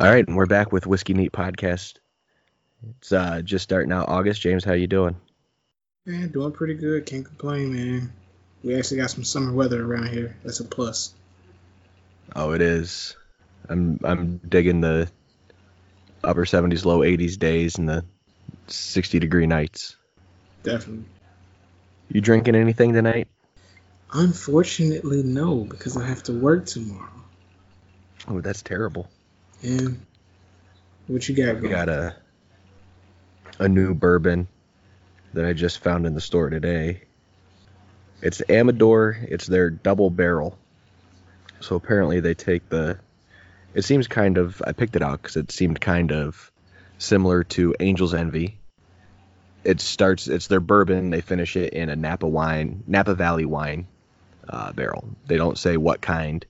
All right, and we're back with Whiskey Neat Podcast. It's uh, just starting out August. James, how you doing? Man, doing pretty good. Can't complain, man. We actually got some summer weather around here. That's a plus. Oh, it is. I'm I'm digging the upper 70s, low 80s days and the 60 degree nights. Definitely. You drinking anything tonight? Unfortunately, no, because I have to work tomorrow. Oh, that's terrible. And what you got? We Going? got a a new bourbon that I just found in the store today. It's Amador. It's their double barrel. So apparently they take the. It seems kind of. I picked it out because it seemed kind of similar to Angel's Envy. It starts. It's their bourbon. They finish it in a Napa wine, Napa Valley wine uh, barrel. They don't say what kind.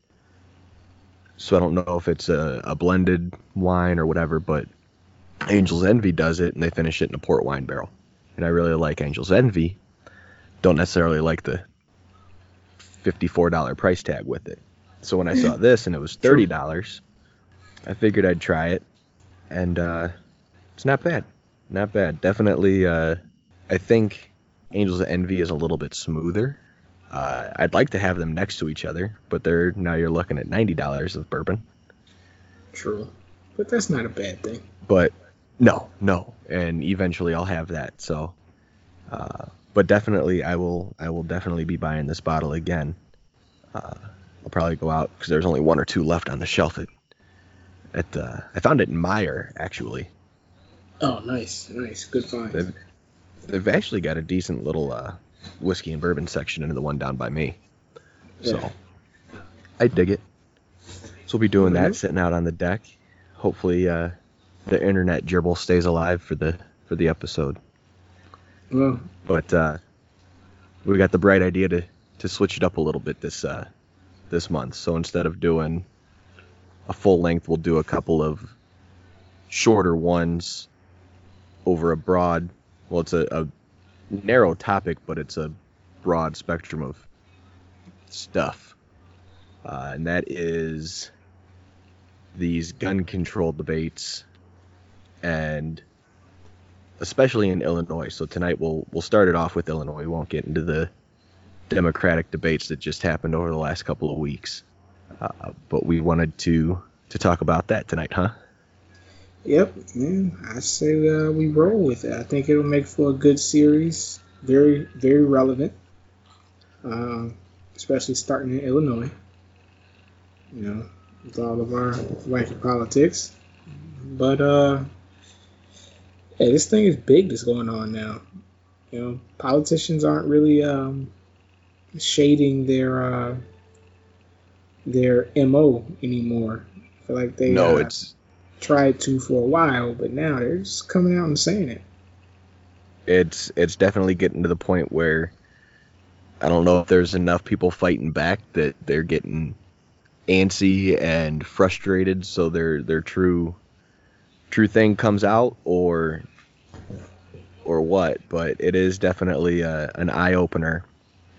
So I don't know if it's a, a blended wine or whatever, but Angel's Envy does it, and they finish it in a port wine barrel. And I really like Angel's Envy. Don't necessarily like the fifty-four dollar price tag with it. So when I saw this and it was thirty dollars, I figured I'd try it, and uh, it's not bad, not bad. Definitely, uh, I think Angel's Envy is a little bit smoother. Uh, I'd like to have them next to each other, but they're now you're looking at ninety dollars of bourbon. True, but that's not a bad thing. but no, no, and eventually I'll have that. So, uh, but definitely I will. I will definitely be buying this bottle again. Uh, I'll probably go out because there's only one or two left on the shelf. At, at uh, I found it in Meijer actually. Oh, nice, nice, good find. They've, they've actually got a decent little uh, whiskey and bourbon section into the one down by me. So Yeah. I dig it. So we'll be doing Mhm. that, sitting out on the deck. Hopefully, uh, the internet gerbil stays alive for the for the episode. Well, But uh, we got the bright idea to, to switch it up a little bit this uh, this month. So instead of doing a full length, we'll do a couple of shorter ones over a broad. Well, it's a, a narrow topic, but it's a broad spectrum of stuff, uh, and that is these gun control debates and especially in Illinois. So tonight we'll we'll start it off with Illinois. We won't get into the Democratic debates that just happened over the last couple of weeks. Uh, but we wanted to to talk about that tonight, huh? Yep, man. I say uh, we roll with it. I think it'll make for a good series. Very, very relevant. Um, especially starting in Illinois. You know, with all of our wacky politics. But uh, yeah, this thing is big that's going on now. You know, politicians aren't really um, shading their uh, their mo anymore. I feel like they no, uh, it's tried to for a while, but now they're just coming out and saying it. it's it's definitely getting to the point where I don't know if there's enough people fighting back that they're getting antsy and frustrated, so their their true true thing comes out, or or what. But it is definitely a, an eye opener.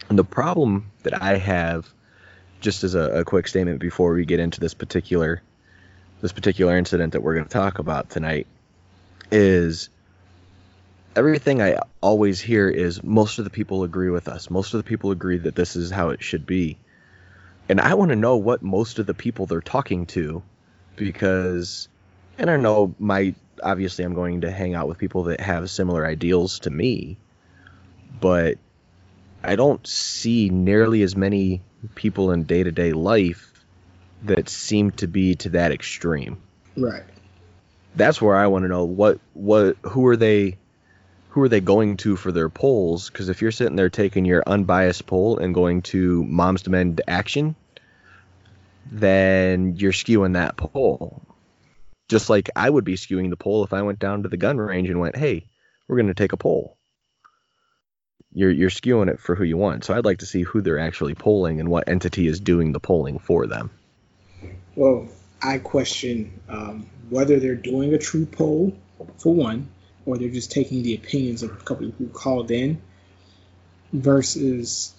And the problem that I have, just as a, a quick statement before we get into this particular this particular incident that we're going to talk about tonight, is everything I always hear is most of the people agree with us. Most of the people agree that this is how it should be. And I want to know what most of the people they're talking to because and I know my obviously I'm going to hang out with people that have similar ideals to me, but I don't see nearly as many people in day-to-day life that seem to be to that extreme. Right. that's where I want to know what what who are they who are they going to for their polls? Because if you're sitting there taking your unbiased poll and going to moms demand action then you're skewing that poll. Just like I would be skewing the poll if I went down to the gun range and went hey we're going to take a poll. You're you're skewing it for who you want. So I'd like to see who they're actually polling and what entity is doing the polling for them Well, I question um, whether they're doing a true poll, for one, or they're just taking the opinions of a couple who called in versus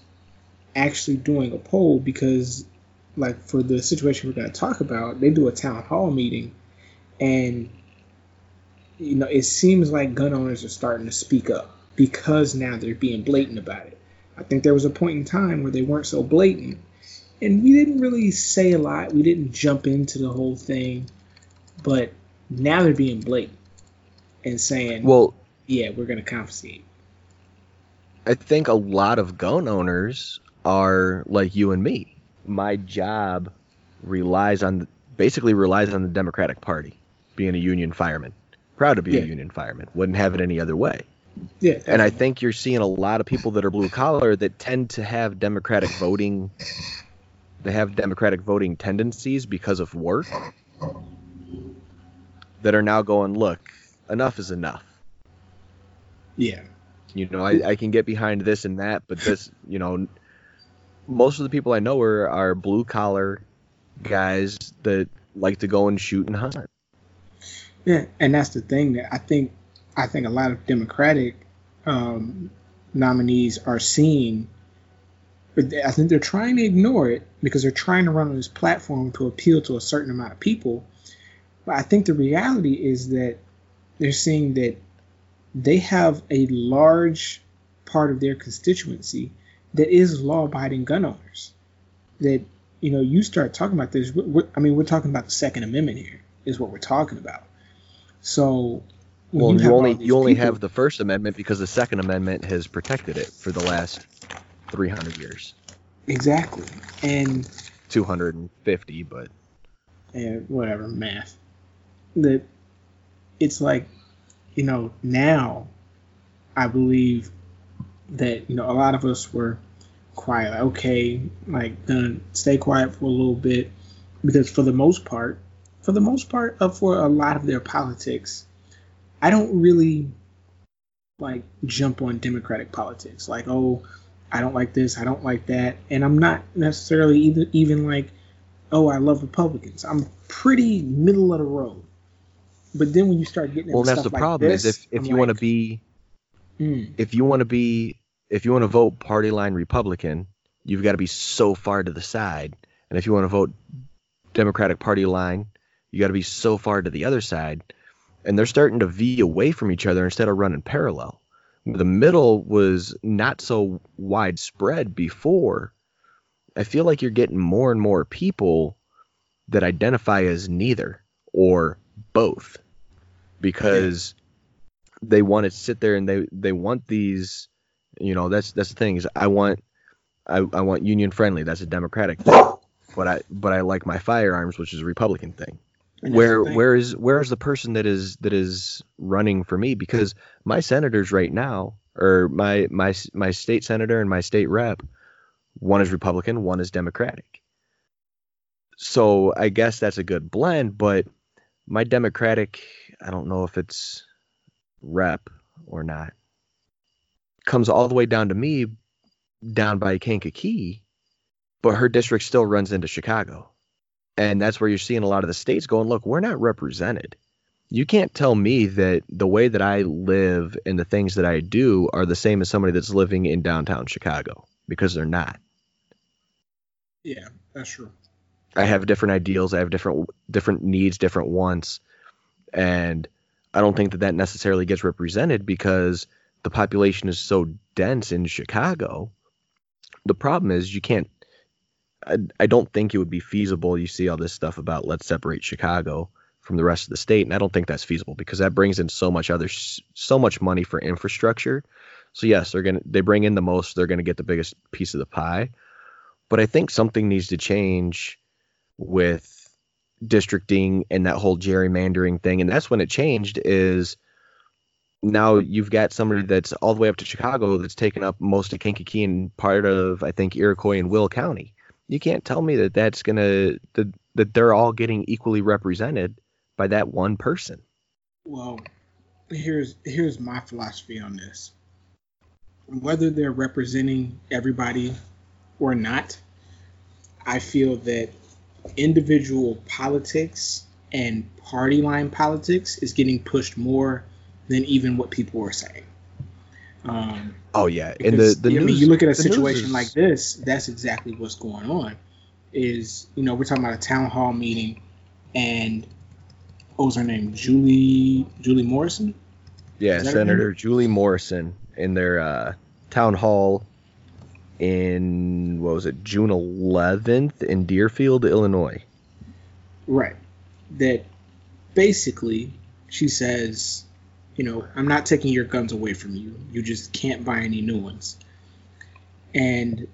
actually doing a poll because, like, for the situation we're going to talk about, they do a town hall meeting And you know, it seems like gun owners are starting to speak up because now they're being blatant about it. I think there was a point in time where they weren't so blatant, and we didn't really say a lot. We didn't jump into the whole thing, but now they're being blatant and saying, Well, "Yeah, we're going to confiscate." I think a lot of gun owners are like you and me. My job relies on basically relies on the Democratic Party, being a union fireman. Proud to be Yeah. a union fireman. Wouldn't have it any other way. Yeah, And I think you're seeing a lot of people that are blue collar that tend to have Democratic voting. They have Democratic voting tendencies because of work. That are now going, look, enough is enough. yeah, You know, I, I can get behind this and that, but this, you know, most of the people I know are, are blue collar guys that like to go and shoot and hunt. yeah, and that's the thing that I think. I think a lot of Democratic um, nominees are seeing. But I think they're trying to ignore it because they're trying to run on this platform to appeal to a certain amount of people. But I think the reality is that they're seeing that they have a large part of their constituency that is law-abiding gun owners. That you know, you start talking about this. I mean, we're talking about the Second Amendment here. Is what we're talking about. So, Well, you, all only you only people- have the First Amendment because the Second Amendment has protected it for the last 300 years, exactly, and 250, but and whatever math. That it's like you know now i believe that you know a lot of us were quiet like, okay like gonna stay quiet for a little bit because for the most part for the most part of for a lot of their politics i don't really like jump on democratic politics. Like oh i don't like this i don't like that and i'm not necessarily even even like oh, I love Republicans. I'm pretty middle of the road. But then when you start getting into well, that's the like problem this, is if, if I'm you want to be mm, if you want to be if you want to vote party line Republican, you've got to be so far to the side, and if you want to vote Democratic Party line, you got to be so far to the other side, and they're starting to V away from each other instead of running parallel. The middle was not so widespread before. I feel like you're getting more and more people that identify as neither or both because they want to sit there and they they want these you know that's that's the thing is I want I, I want union friendly. That's a democratic thing. But I but I like my firearms which is a republican thing and where where is where is the person that is that is running for me? Because my senators right now or my my my state senator and my state rep one is republican one is democratic. So i guess that's a good blend but my democratic i don't know if it's rep or not comes all the way down to me down by kankakee but her district still runs into chicago and that's where you're seeing a lot of the states going, look, we're not represented. You can't tell me that the way that I live and the things that I do are the same as somebody that's living in downtown Chicago because they're not. yeah, that's true. I have different ideals, I have different different needs, different wants, and I don't think that that necessarily gets represented because the population is so dense in Chicago. The problem is you can't I, I don't think it would be feasible. You see all this stuff about let's separate Chicago from the rest of the state, and I don't think that's feasible because that brings in so much other so much money for infrastructure. So yes, they're gonna they bring in the most, they're gonna get the biggest piece of the pie. But I think something needs to change with districting and that whole gerrymandering thing, and that's when it changed. Is now you've got somebody that's all the way up to Chicago that's taken up most of Kankakee and part of I think Iroquois and Will County you can't tell me that that's gonna that, that they're all getting equally represented by that one person Well, here's here's my philosophy on this. Whether they're representing everybody or not, I feel that individual politics and party line politics is getting pushed more than even what people are saying. Um, oh yeah and the the I mean, you look at a situation is- like this, that's exactly what's going on. Is you know we're talking about a town hall meeting, and what was her name? Julie Julie Morrison. Yeah, Senator Julie Morrison in their uh, town hall in what was it June 11th in Deerfield, Illinois. Right. That basically she says, you know, I'm not taking your guns away from you. You just can't buy any new ones. And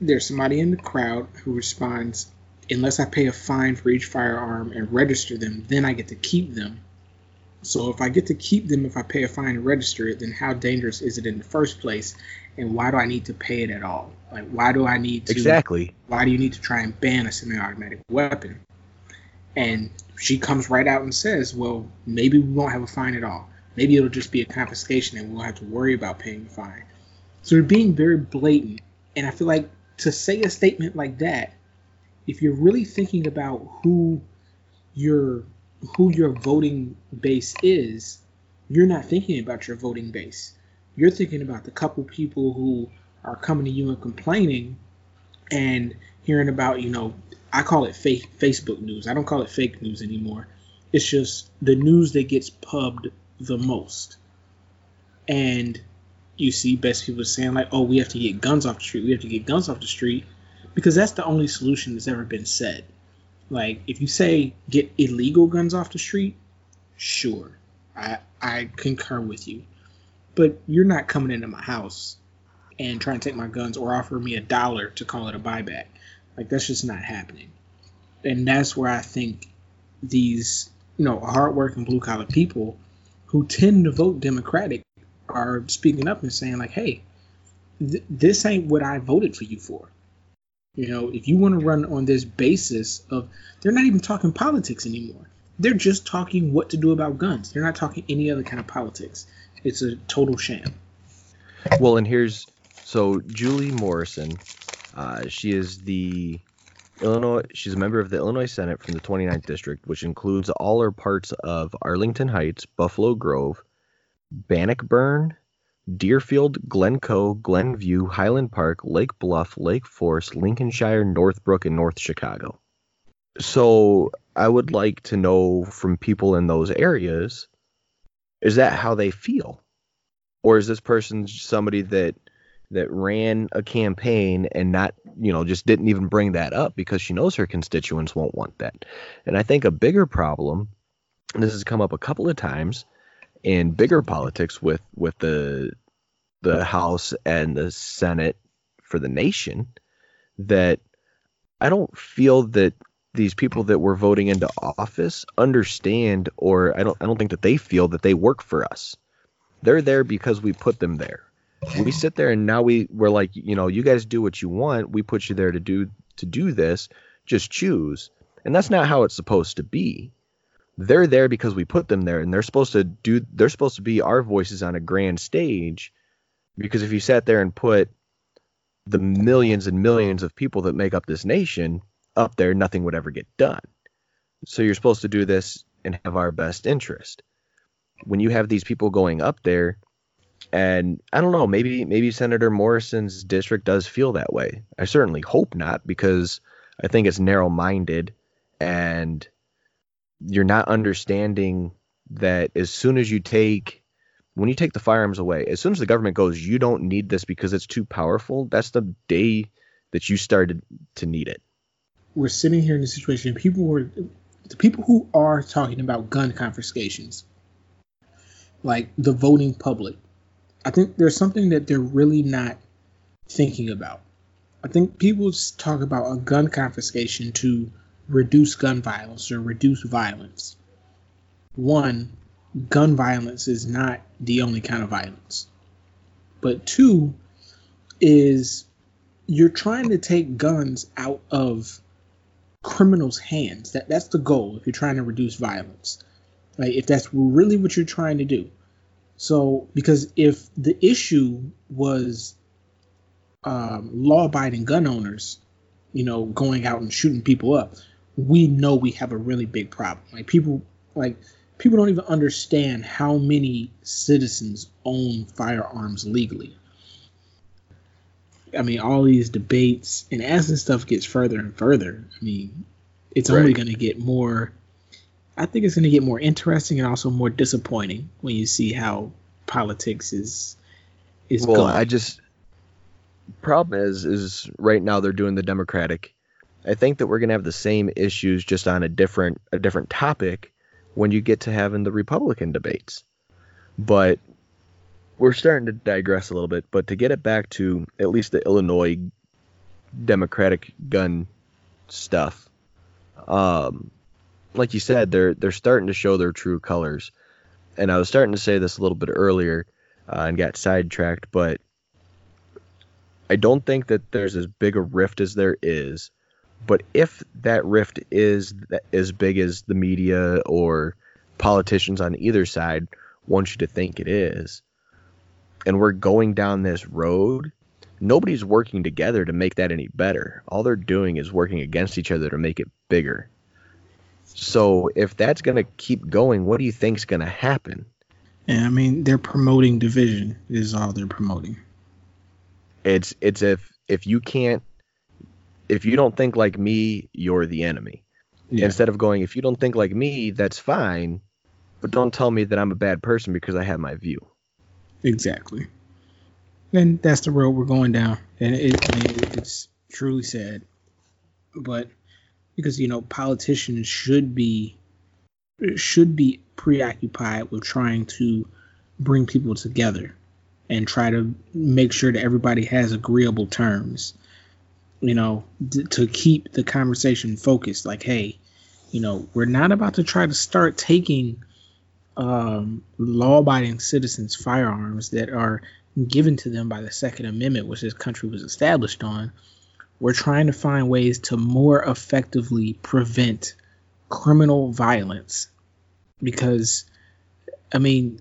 there's somebody in the crowd who responds, unless I pay a fine for each firearm and register them, then I get to keep them. So if I get to keep them if I pay a fine and register it, then how dangerous is it in the first place? And why do I need to pay it at all? Like why do I need to Exactly. Why do you need to try and ban a semi-automatic weapon? And she comes right out and says, Well, maybe we won't have a fine at all. Maybe it'll just be a confiscation and we won't have to worry about paying the fine. So they're being very blatant. And I feel like to say a statement like that, if you're really thinking about who your who your voting base is, you're not thinking about your voting base. You're thinking about the couple people who are coming to you and complaining and hearing about, you know, I call it fake Facebook news. I don't call it fake news anymore. It's just the news that gets pubbed the most. And you see best people saying like, "Oh, we have to get guns off the street. We have to get guns off the street," because that's the only solution that's ever been said. Like, if you say get illegal guns off the street, sure, I I concur with you, but you're not coming into my house and trying to take my guns or offer me a dollar to call it a buyback. Like that's just not happening. And that's where I think these, you know, hardworking blue collar people who tend to vote Democratic are speaking up and saying like, "Hey, th- this ain't what I voted for you for." You know, if you want to run on this basis of they're not even talking politics anymore. They're just talking what to do about guns. They're not talking any other kind of politics. It's a total sham. Well, and here's so Julie Morrison. Uh, she is the Illinois. She's a member of the Illinois Senate from the 29th district, which includes all or parts of Arlington Heights, Buffalo Grove, Bannockburn, Deerfield, Glencoe, Glenview, Highland Park, Lake Bluff, Lake Forest, Lincolnshire, Northbrook, and North Chicago. So I would like to know from people in those areas is that how they feel? Or is this person somebody that that ran a campaign and not, you know, just didn't even bring that up because she knows her constituents won't want that. And I think a bigger problem, and this has come up a couple of times in bigger politics with with the the House and the Senate for the nation, that I don't feel that these people that we're voting into office understand or I don't I don't think that they feel that they work for us. They're there because we put them there we sit there and now we we're like you know you guys do what you want. We put you there to do to do this. Just choose. And that's not how it's supposed to be. They're there because we put them there and they're supposed to do they're supposed to be our voices on a grand stage. Because if you sat there and put the millions and millions of people that make up this nation up there nothing would ever get done. So you're supposed to do this and have our best interest. When you have these people going up there and I don't know, maybe maybe Senator Morrison's district does feel that way. I certainly hope not because I think it's narrow-minded and you're not understanding that as soon as you take when you take the firearms away, as soon as the government goes, you don't need this because it's too powerful, that's the day that you started to need it. We're sitting here in a situation people were the people who are talking about gun confiscations, like the voting public, I think there's something that they're really not thinking about. I think people talk about a gun confiscation to reduce gun violence or reduce violence. One, gun violence is not the only kind of violence. But two, is you're trying to take guns out of criminals' hands. That that's the goal if you're trying to reduce violence. Like if that's really what you're trying to do. So, because if the issue was um, law-abiding gun owners, you know, going out and shooting people up, we know we have a really big problem. Like people, like people don't even understand how many citizens own firearms legally. I mean, all these debates, and as this stuff gets further and further, I mean, it's right. only going to get more I think it's going to get more interesting and also more disappointing when you see how politics is is well, going. I just problem is is right now they're doing the Democratic. I think that we're gonna have the same issues just on a different a different topic when you get to having the Republican debates. But we're starting to digress a little bit. But to get it back to at least the Illinois Democratic gun stuff, um, like you said, they're they're starting to show their true colors. And I was starting to say this a little bit earlier uh, and got sidetracked, but I don't think that there's as big a rift as there is. But if that rift is as big as the media or politicians on either side want you to think it is, and we're going down this road, nobody's working together to make that any better. All they're doing is working against each other to make it bigger. So if that's going to keep going, what do you think's going to happen? yeah, I mean, they're promoting division is all they're promoting. It's it's if if you can't if you don't think like me, you're the enemy. Yeah. Instead of going, if you don't think like me, that's fine, but don't tell me that I'm a bad person because I have my view. Exactly. And that's the road we're going down. And it, I mean, it's truly sad. But because, you know, politicians should be should be preoccupied with trying to bring people together and try to make sure that everybody has agreeable terms. You know, d- to keep the conversation focused like, hey, you know, we're not about to try to start taking um, law-abiding citizens firearms that are given to them by the Second Amendment, which this country was established on. We're trying to find ways to more effectively prevent criminal violence, because, I mean,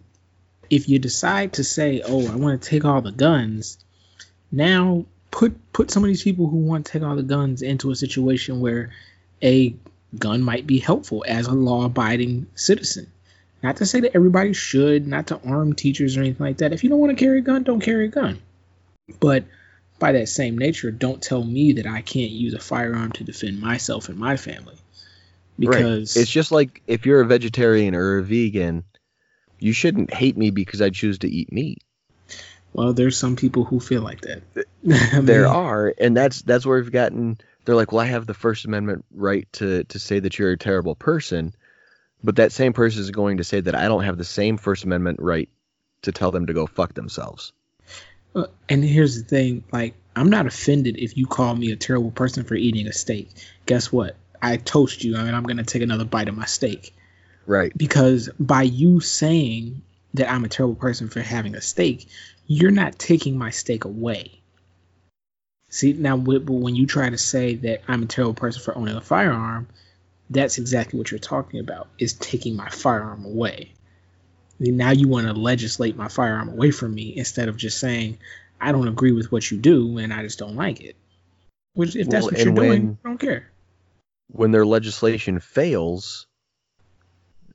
if you decide to say, "Oh, I want to take all the guns," now put put some of these people who want to take all the guns into a situation where a gun might be helpful as a law-abiding citizen. Not to say that everybody should, not to arm teachers or anything like that. If you don't want to carry a gun, don't carry a gun. But by that same nature, don't tell me that I can't use a firearm to defend myself and my family. Because right. it's just like if you're a vegetarian or a vegan, you shouldn't hate me because I choose to eat meat. well, there's some people who feel like that. I there are, and that's that's where we've gotten. They're like, well, I have the First Amendment right to to say that you're a terrible person, but that same person is going to say that I don't have the same First Amendment right to tell them to go fuck themselves. And here's the thing, like I'm not offended if you call me a terrible person for eating a steak. Guess what? I toast you, I and I'm gonna take another bite of my steak Right. because by you saying that I'm a terrible person for having a steak, you're not taking my steak away. See now, wh- when you try to say that I'm a terrible person for owning a firearm, that's exactly what you're talking about is taking my firearm away. Now you want to legislate my firearm away from me instead of just saying I don't agree with what you do and I just don't like it. Which if that's Well, what you're and doing, I don't care. When their legislation fails,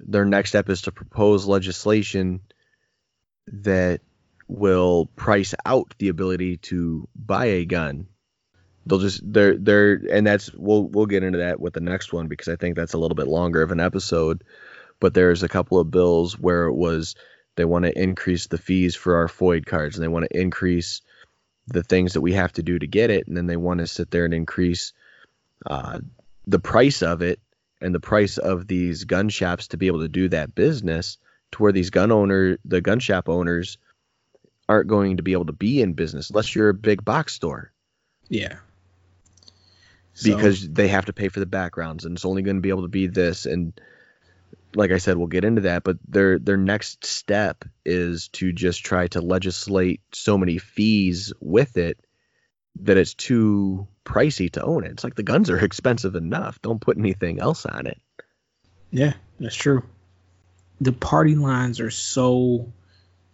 their next step is to propose legislation that will price out the ability to buy a gun. They'll just they're they're and that's we'll we'll get into that with the next one because I think that's a little bit longer of an episode. But there's a couple of bills where it was they want to increase the fees for our FOID cards and they want to increase the things that we have to do to get it, and then they want to sit there and increase uh, the price of it and the price of these gun shops to be able to do that business to where these gun owner the gun shop owners aren't going to be able to be in business unless you're a big box store Yeah. So- because they have to pay for the backgrounds and it's only going to be able to be this and like I said we'll get into that but their their next step is to just try to legislate so many fees with it that it's too pricey to own it. It's like the guns are expensive enough. Don't put anything else on it. Yeah, that's true. The party lines are so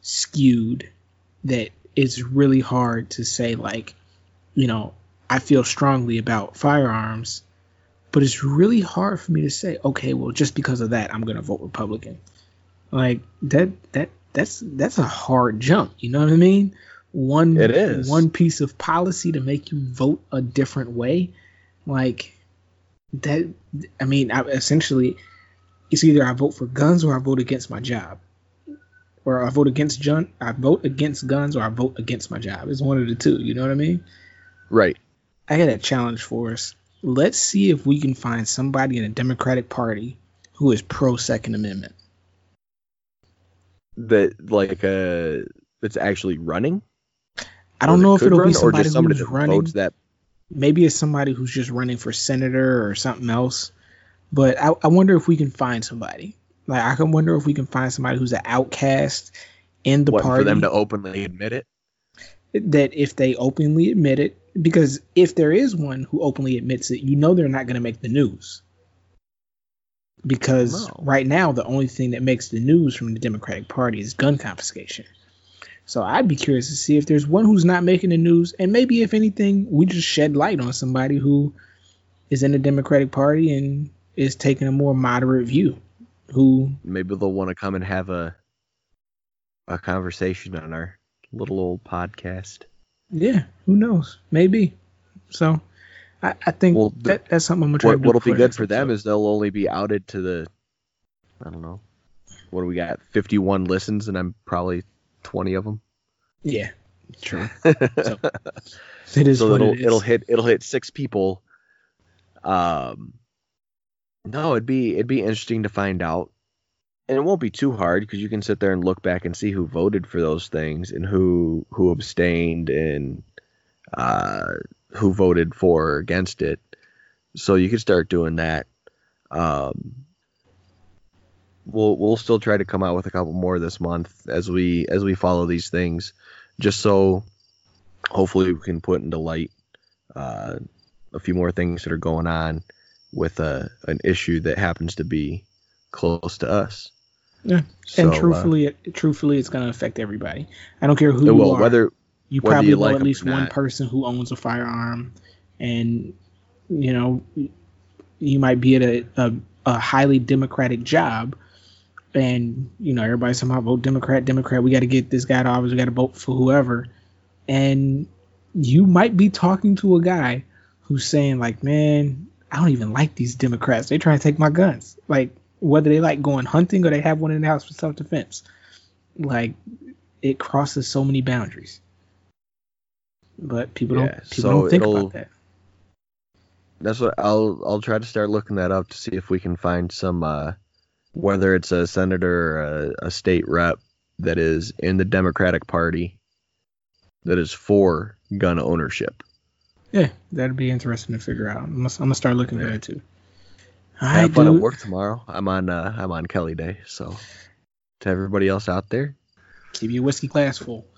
skewed that it's really hard to say like, you know, I feel strongly about firearms, but it's really hard for me to say, okay, well, just because of that, I'm gonna vote Republican. Like that that that's that's a hard jump. You know what I mean? One It is. one piece of policy to make you vote a different way, like that. I mean, I, essentially, it's either I vote for guns or I vote against my job, or I vote against gun. I vote against guns or I vote against my job. It's one of the two. You know what I mean? Right. I got a challenge for us. Let's see if we can find somebody in the Democratic Party who is pro Second Amendment. That like uh that's actually running. I don't know if it'll run, be somebody somebody who's running. votes that. Maybe it's somebody who's just running for senator or something else. But I, I wonder if we can find somebody. Like I can wonder if we can find somebody who's an outcast in the What, party for them to openly admit it. that if they openly admit it, because if there is one who openly admits it, you know they're not going to make the news. Because right now, the only thing that makes the news from the Democratic Party is gun confiscation. So I'd be curious to see if there's one who's not making the news, and maybe if anything, we just shed light on somebody who is in the Democratic Party and is taking a more moderate view. Who Maybe they'll want to come and have a a conversation on our little old podcast. Yeah, who knows? Maybe. So, I, I think Well, the- that, that's something I'm gonna try What what'll be good for them is they'll only be outed to the I don't know. What do we got? 51 listens and I'm probably 20 of them. yeah, true. so It is what it'll it is. it'll hit it'll hit 6 people. Um no, it'd be it'd be interesting to find out. And it won't be too hard because you can sit there and look back and see who voted for those things and who who abstained and uh, who voted for or against it. So you can start doing that. Um, we'll we'll still try to come out with a couple more this month as we as we follow these things, just so hopefully we can put into light uh, a few more things that are going on with a an issue that happens to be close to us. Yeah, So, and uh, truthfully, it, truthfully, it's gonna affect everybody. I don't care who you will are. whether you whether probably you know like at least one person who owns a firearm, and you know, you might be at a, a, a highly democratic job, and you know everybody somehow vote Democrat, Democrat. We got to get this guy to office. We got to vote for whoever, and you might be talking to a guy who's saying like, man, I don't even like these Democrats. They trying to take my guns. Like whether they like going hunting or they have one in the house for self defense. Like it crosses so many boundaries. But people Yeah, don't people so don't think about that. That's what I'll I'll try to start looking that up to see if we can find some uh, whether it's a senator or a, a state rep that is in the Democratic Party that is for gun ownership. Yeah, that'd be interesting to figure out. I'm gonna, I'm gonna start looking at Yeah. that too. All Have right, fun at work tomorrow. I'm on uh, I'm on Kelly Day, so to everybody else out there, Keep your whiskey glass full.